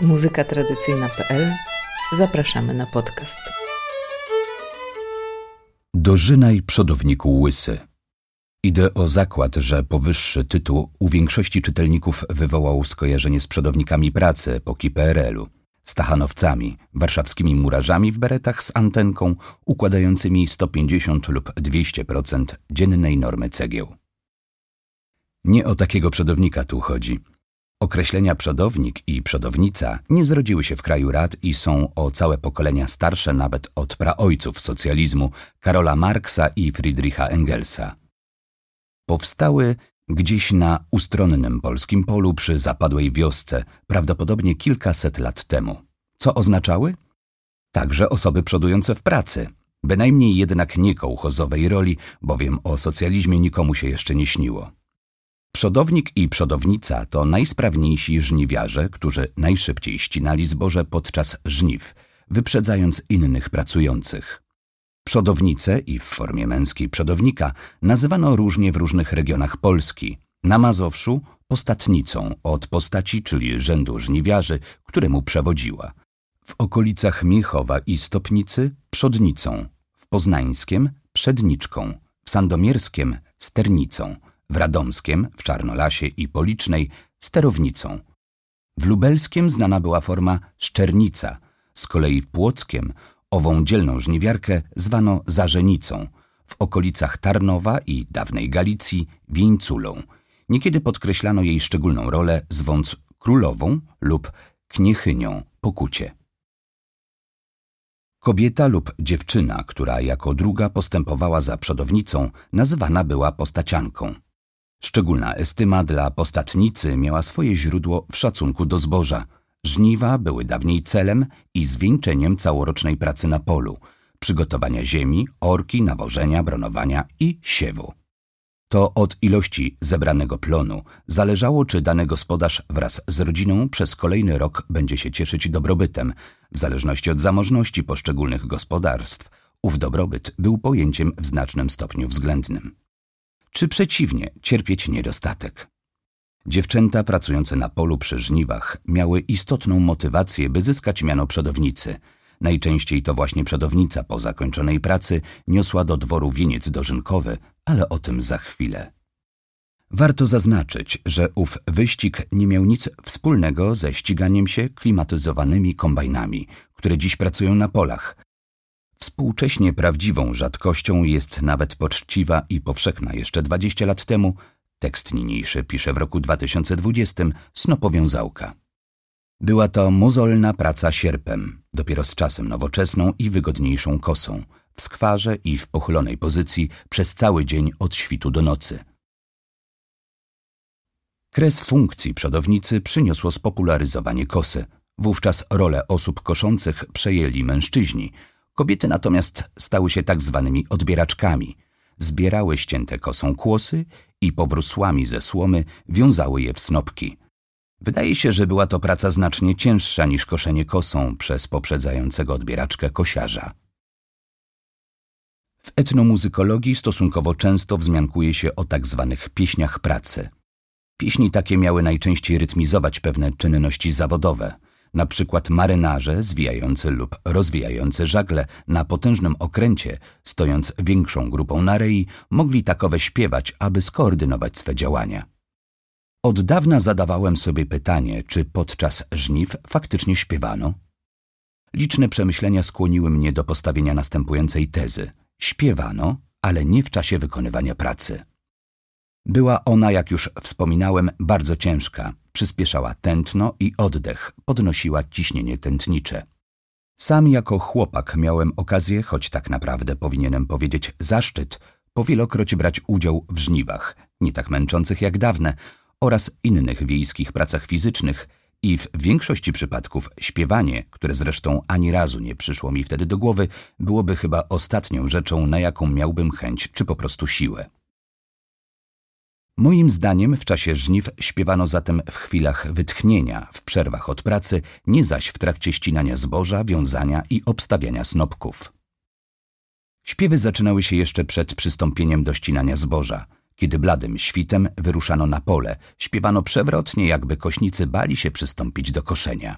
Muzyka tradycyjna.pl Zapraszamy na podcast. Dożynaj przodowniku łysy. Idę o zakład, że powyższy tytuł u większości czytelników wywołał skojarzenie z przodownikami pracy epoki PRL-u, stachanowcami, warszawskimi murarzami w beretach z antenką układającymi 150 lub 200% dziennej normy cegieł. Nie o takiego przodownika tu chodzi – Określenia przodownik i przodownica nie zrodziły się w kraju rad i są o całe pokolenia starsze nawet od praojców socjalizmu Karola Marksa i Friedricha Engelsa. Powstały gdzieś na ustronnym polskim polu przy zapadłej wiosce, prawdopodobnie kilkaset lat temu. Co oznaczały? Także osoby przodujące w pracy, bynajmniej jednak nie kołchozowej roli, bowiem o socjalizmie nikomu się jeszcze nie śniło. Przodownik i przodownica to najsprawniejsi żniwiarze, którzy najszybciej ścinali zboże podczas żniw, wyprzedzając innych pracujących. Przodownice i w formie męskiej przodownika nazywano różnie w różnych regionach Polski. Na Mazowszu postatnicą od postaci, czyli rzędu żniwiarzy, któremu przewodziła. W okolicach Miechowa i Stopnicy przodnicą, w Poznańskiem przedniczką, w Sandomierskiem sternicą – w Radomskiem, w Czarnolasie i Policznej sterownicą. W Lubelskiem znana była forma szczernica, z kolei w Płockiem ową dzielną żniwiarkę zwano zarzenicą, w okolicach Tarnowa i dawnej Galicji wieńculą. Niekiedy podkreślano jej szczególną rolę, zwąc królową lub kniechynią pokucie. Kobieta lub dziewczyna, która jako druga postępowała za przodownicą, nazywana była postacianką. Szczególna estyma dla postatnicy miała swoje źródło w szacunku do zboża. Żniwa były dawniej celem i zwieńczeniem całorocznej pracy na polu, przygotowania ziemi, orki, nawożenia, bronowania i siewu. To od ilości zebranego plonu zależało, czy dany gospodarz wraz z rodziną przez kolejny rok będzie się cieszyć dobrobytem. W zależności od zamożności poszczególnych gospodarstw, ów dobrobyt był pojęciem w znacznym stopniu względnym czy przeciwnie, cierpieć niedostatek. Dziewczęta pracujące na polu przy żniwach miały istotną motywację, by zyskać miano przodownicy. Najczęściej to właśnie przodownica po zakończonej pracy niosła do dworu wieniec dożynkowy, ale o tym za chwilę. Warto zaznaczyć, że ów wyścig nie miał nic wspólnego ze ściganiem się klimatyzowanymi kombajnami, które dziś pracują na polach, Współcześnie prawdziwą rzadkością jest nawet poczciwa i powszechna jeszcze 20 lat temu, tekst niniejszy pisze w roku 2020, snopowiązałka. Była to mozolna praca sierpem, dopiero z czasem nowoczesną i wygodniejszą kosą, w skwarze i w pochylonej pozycji przez cały dzień od świtu do nocy. Kres funkcji przodownicy przyniosło spopularyzowanie kosy. Wówczas rolę osób koszących przejęli mężczyźni – Kobiety natomiast stały się tak zwanymi odbieraczkami. Zbierały ścięte kosą kłosy i powrósłami ze słomy wiązały je w snopki. Wydaje się, że była to praca znacznie cięższa niż koszenie kosą przez poprzedzającego odbieraczkę kosiarza. W etnomuzykologii stosunkowo często wzmiankuje się o tak zwanych pieśniach pracy. Pieśni takie miały najczęściej rytmizować pewne czynności zawodowe – na przykład marynarze zwijający lub rozwijający żagle na potężnym okręcie, stojąc większą grupą na rei, mogli takowe śpiewać, aby skoordynować swe działania. Od dawna zadawałem sobie pytanie, czy podczas żniw faktycznie śpiewano? Liczne przemyślenia skłoniły mnie do postawienia następującej tezy. Śpiewano, ale nie w czasie wykonywania pracy. Była ona, jak już wspominałem, bardzo ciężka, przyspieszała tętno i oddech, podnosiła ciśnienie tętnicze. Sam jako chłopak miałem okazję, choć tak naprawdę powinienem powiedzieć zaszczyt, powielokroć brać udział w żniwach, nie tak męczących jak dawne, oraz innych wiejskich pracach fizycznych i w większości przypadków śpiewanie, które zresztą ani razu nie przyszło mi wtedy do głowy, byłoby chyba ostatnią rzeczą, na jaką miałbym chęć czy po prostu siłę. Moim zdaniem w czasie żniw śpiewano zatem w chwilach wytchnienia, w przerwach od pracy, nie zaś w trakcie ścinania zboża, wiązania i obstawiania snopków. Śpiewy zaczynały się jeszcze przed przystąpieniem do ścinania zboża. Kiedy bladym świtem wyruszano na pole, śpiewano przewrotnie, jakby kośnicy bali się przystąpić do koszenia.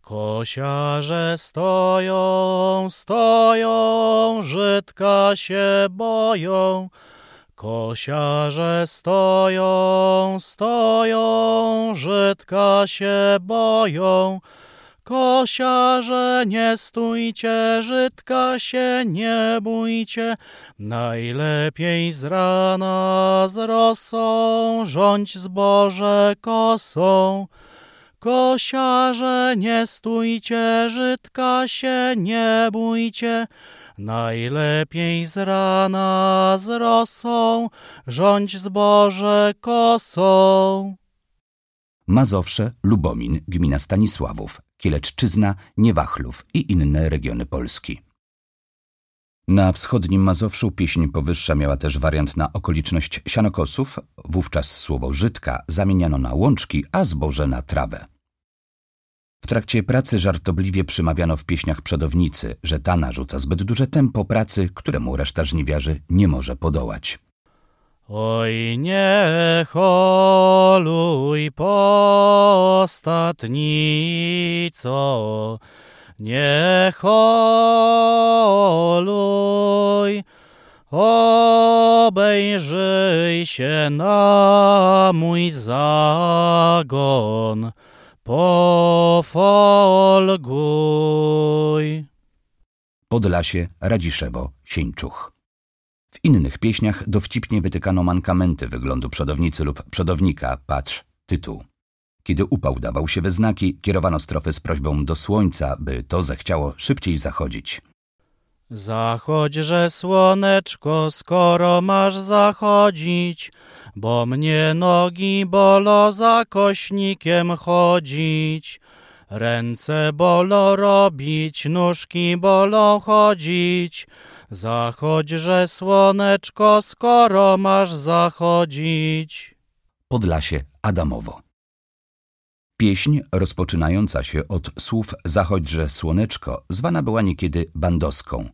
Kosiarze stoją, stoją, Żydka się boją. Kosiarze stoją, stoją, Żydka się boją. Kosiarze, nie stójcie, Żydka się nie bójcie, najlepiej z rana z rosą, rządź zboże kosą. Kosiarze, nie stójcie, Żydka się nie bójcie, najlepiej z rana z rosą, rządź zboże kosą. Mazowsze, Lubomin, gmina Stanisławów, Kieleczczyzna, Niewachlów i inne regiony Polski. Na wschodnim Mazowszu pieśń powyższa miała też wariant na okoliczność sianokosów, wówczas słowo żydka zamieniano na łączki, a zboże na trawę. W trakcie pracy żartobliwie przymawiano w pieśniach przodownicy, że ta narzuca zbyt duże tempo pracy, któremu reszta żniwiarzy nie może podołać. Oj, nie holuj postatnico, nie holuj, obejrzyj się na mój zagon, pofolguj. Podlasie, Radziszewo, Sieńczuch. W innych pieśniach dowcipnie wytykano mankamenty wyglądu przodownicy lub przodownika, patrz, tytuł. Kiedy upał dawał się we znaki, kierowano strofy z prośbą do słońca, by to zechciało szybciej zachodzić. Zachodźże słoneczko, skoro masz zachodzić, bo mnie nogi bolo za kośnikiem chodzić. Ręce bolo robić, nóżki bolo chodzić. Zachodźże słoneczko, skoro masz zachodzić. Podlasie, Adamowo. Pieśń rozpoczynająca się od słów Zachodźże słoneczko zwana była niekiedy bandoską.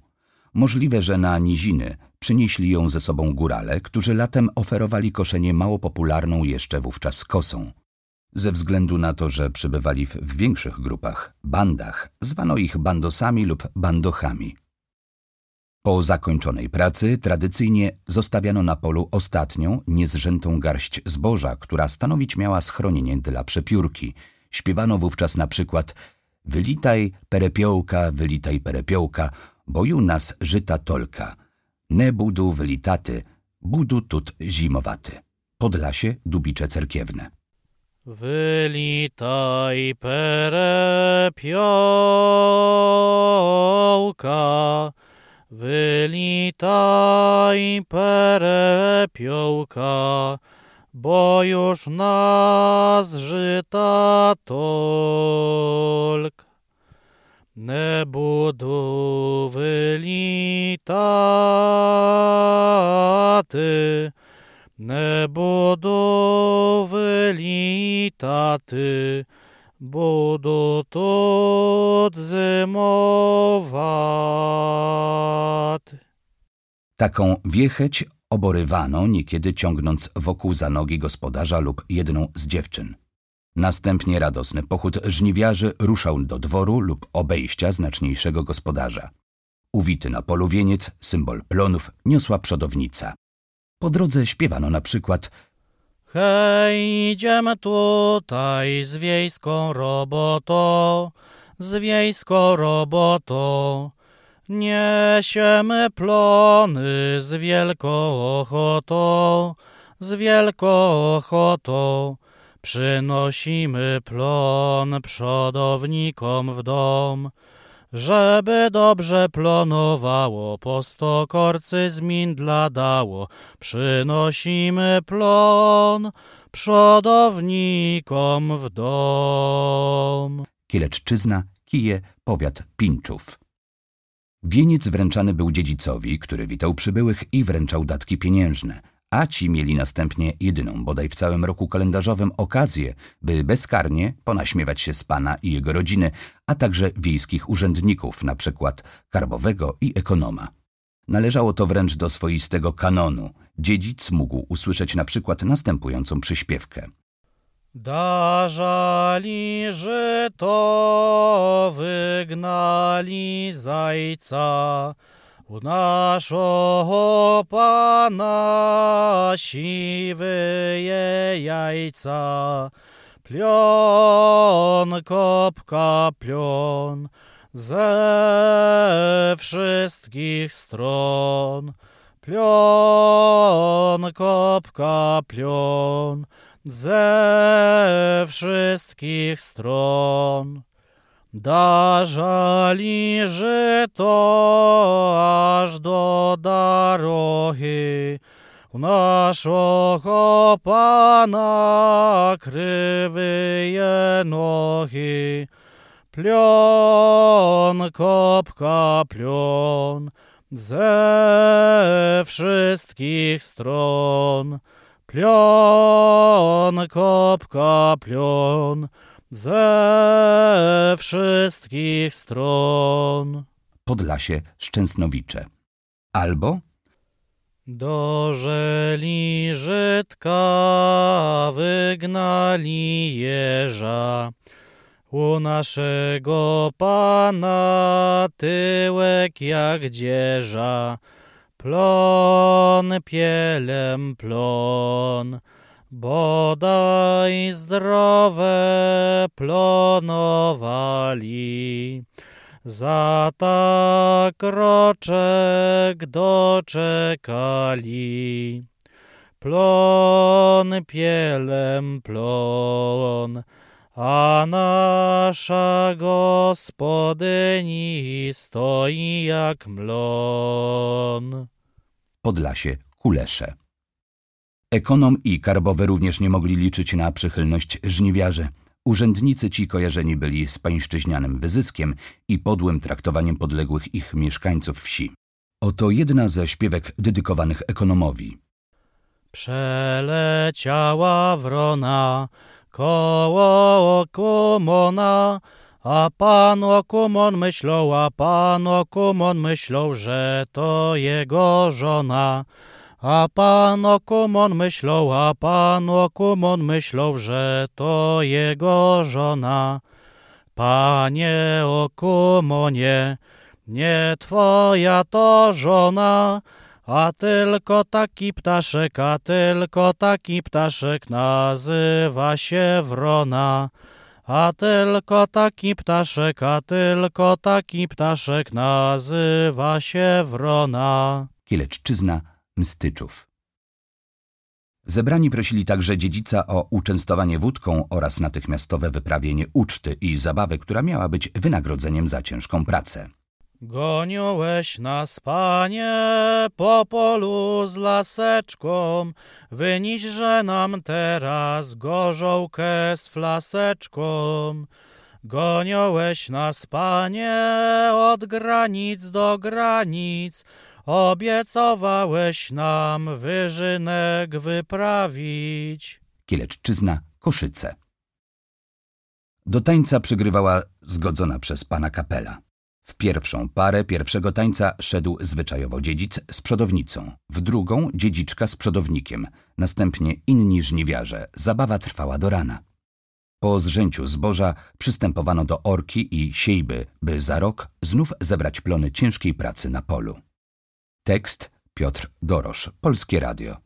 Możliwe, że na niziny przynieśli ją ze sobą górale, którzy latem oferowali koszenie mało popularną jeszcze wówczas kosą. Ze względu na to, że przybywali w, większych grupach, bandach, zwano ich bandosami lub bandochami. Po zakończonej pracy tradycyjnie zostawiano na polu ostatnią, niezrzętą garść zboża, która stanowić miała schronienie dla przepiórki. Śpiewano wówczas na przykład Wylitaj perepiołka, wylitaj perepiołka, boju nas żyta tolka. Ne budu wylitaty, budu tut zimowaty. Podlasie, Dubicze Cerkiewne. Wylitaj perepiołka, wylitaj perepiołka, bo już nas żyta tolk. Ne budu wylitaty, ne budu wylitaty, budu тут zimowaty. Taką wiecheć oborywano, niekiedy ciągnąc wokół za nogi gospodarza lub jedną z dziewczyn. Następnie radosny pochód żniwiarzy ruszał do dworu lub obejścia znaczniejszego gospodarza. Uwity na polu wieniec, symbol plonów, niosła przodownica. Po drodze śpiewano na przykład Hej, idziemy tutaj z wiejską robotą, z wiejską robotą. Niesiemy plony z wielką ochotą, z wielką ochotą. Przynosimy plon przodownikom w dom, żeby dobrze plonowało, po sto korcy z mindla dało. Przynosimy plon przodownikom w dom. Kieleczczyzna, Kije, powiat Pinczów. Wieniec wręczany był dziedzicowi, który witał przybyłych i wręczał datki pieniężne, a ci mieli następnie jedyną bodaj w całym roku kalendarzowym okazję, by bezkarnie ponaśmiewać się z pana i jego rodziny, a także wiejskich urzędników, na przykład karbowego i ekonoma. Należało to wręcz do swoistego kanonu. Dziedzic mógł usłyszeć na przykład następującą przyśpiewkę. Darzali żyto, wygnali zajca, u naszego Pana siwyje jajca. Plion, kopka, plion, ze wszystkich stron. Plion, kopka, plion, ze wszystkich stron. Darzali żyto aż do darogi, u naszego Pana krywyje nogi. Plion, kopka, plion, ze wszystkich stron. Plion, kopka, plion, ze wszystkich stron. Podlasie Szczęsnowicze. Albo Dożeli Żydka, wygnali jeża. U naszego Pana tyłek jak dzieża. Plon pielem plon, bodaj zdrowe plonowali. Za tak roczek doczekali. Plon pielem plon, a nasza gospodyni stoi jak mlon. Podlasie Kulesze. Ekonom i karbowy również nie mogli liczyć na przychylność żniwiarzy. Urzędnicy ci kojarzeni byli z pańszczyźnianym wyzyskiem i podłym traktowaniem podległych ich mieszkańców wsi. Oto jedna ze śpiewek dedykowanych ekonomowi. Przeleciała wrona koło Okumona, a pan Okumon myślał, a pan Okumon myślał, że to jego żona. A pan Okumon myślał, a pan Okumon myślał, że to jego żona. Panie Okumonie, nie twoja to żona, a tylko taki ptaszek, a tylko taki ptaszek nazywa się wrona. A tylko taki ptaszek, a tylko taki ptaszek nazywa się wrona. Kieleczczyzna Mstyczów. Zebrani prosili także dziedzica o uczęstowanie wódką oraz natychmiastowe wyprawienie uczty i zabawy, która miała być wynagrodzeniem za ciężką pracę. Goniłeś nas, panie, po polu z laseczką, wyniżże nam teraz gorzołkę z flaseczką. Goniąłeś nas, panie, od granic do granic, obiecowałeś nam wyżynek wyprawić. Kieleczczyzna Koszyce. Do tańca przygrywała zgodzona przez pana kapela. W pierwszą parę pierwszego tańca szedł zwyczajowo dziedzic z przodownicą, w drugą dziedziczka z przodownikiem, następnie inni żniwiarze. Zabawa trwała do rana. Po zrzęciu zboża przystępowano do orki i siejby, by za rok znów zebrać plony ciężkiej pracy na polu. Tekst Piotr Dorosz, Polskie Radio.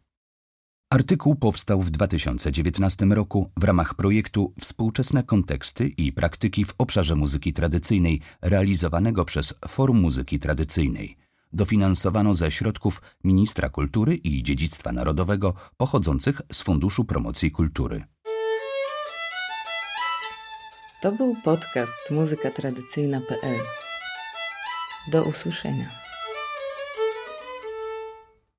Artykuł powstał w 2019 roku w ramach projektu Współczesne konteksty i praktyki w obszarze muzyki tradycyjnej realizowanego przez Forum Muzyki Tradycyjnej. Dofinansowano ze środków Ministra Kultury i Dziedzictwa Narodowego pochodzących z Funduszu Promocji Kultury. To był podcast muzykatradycyjna.pl. Do usłyszenia.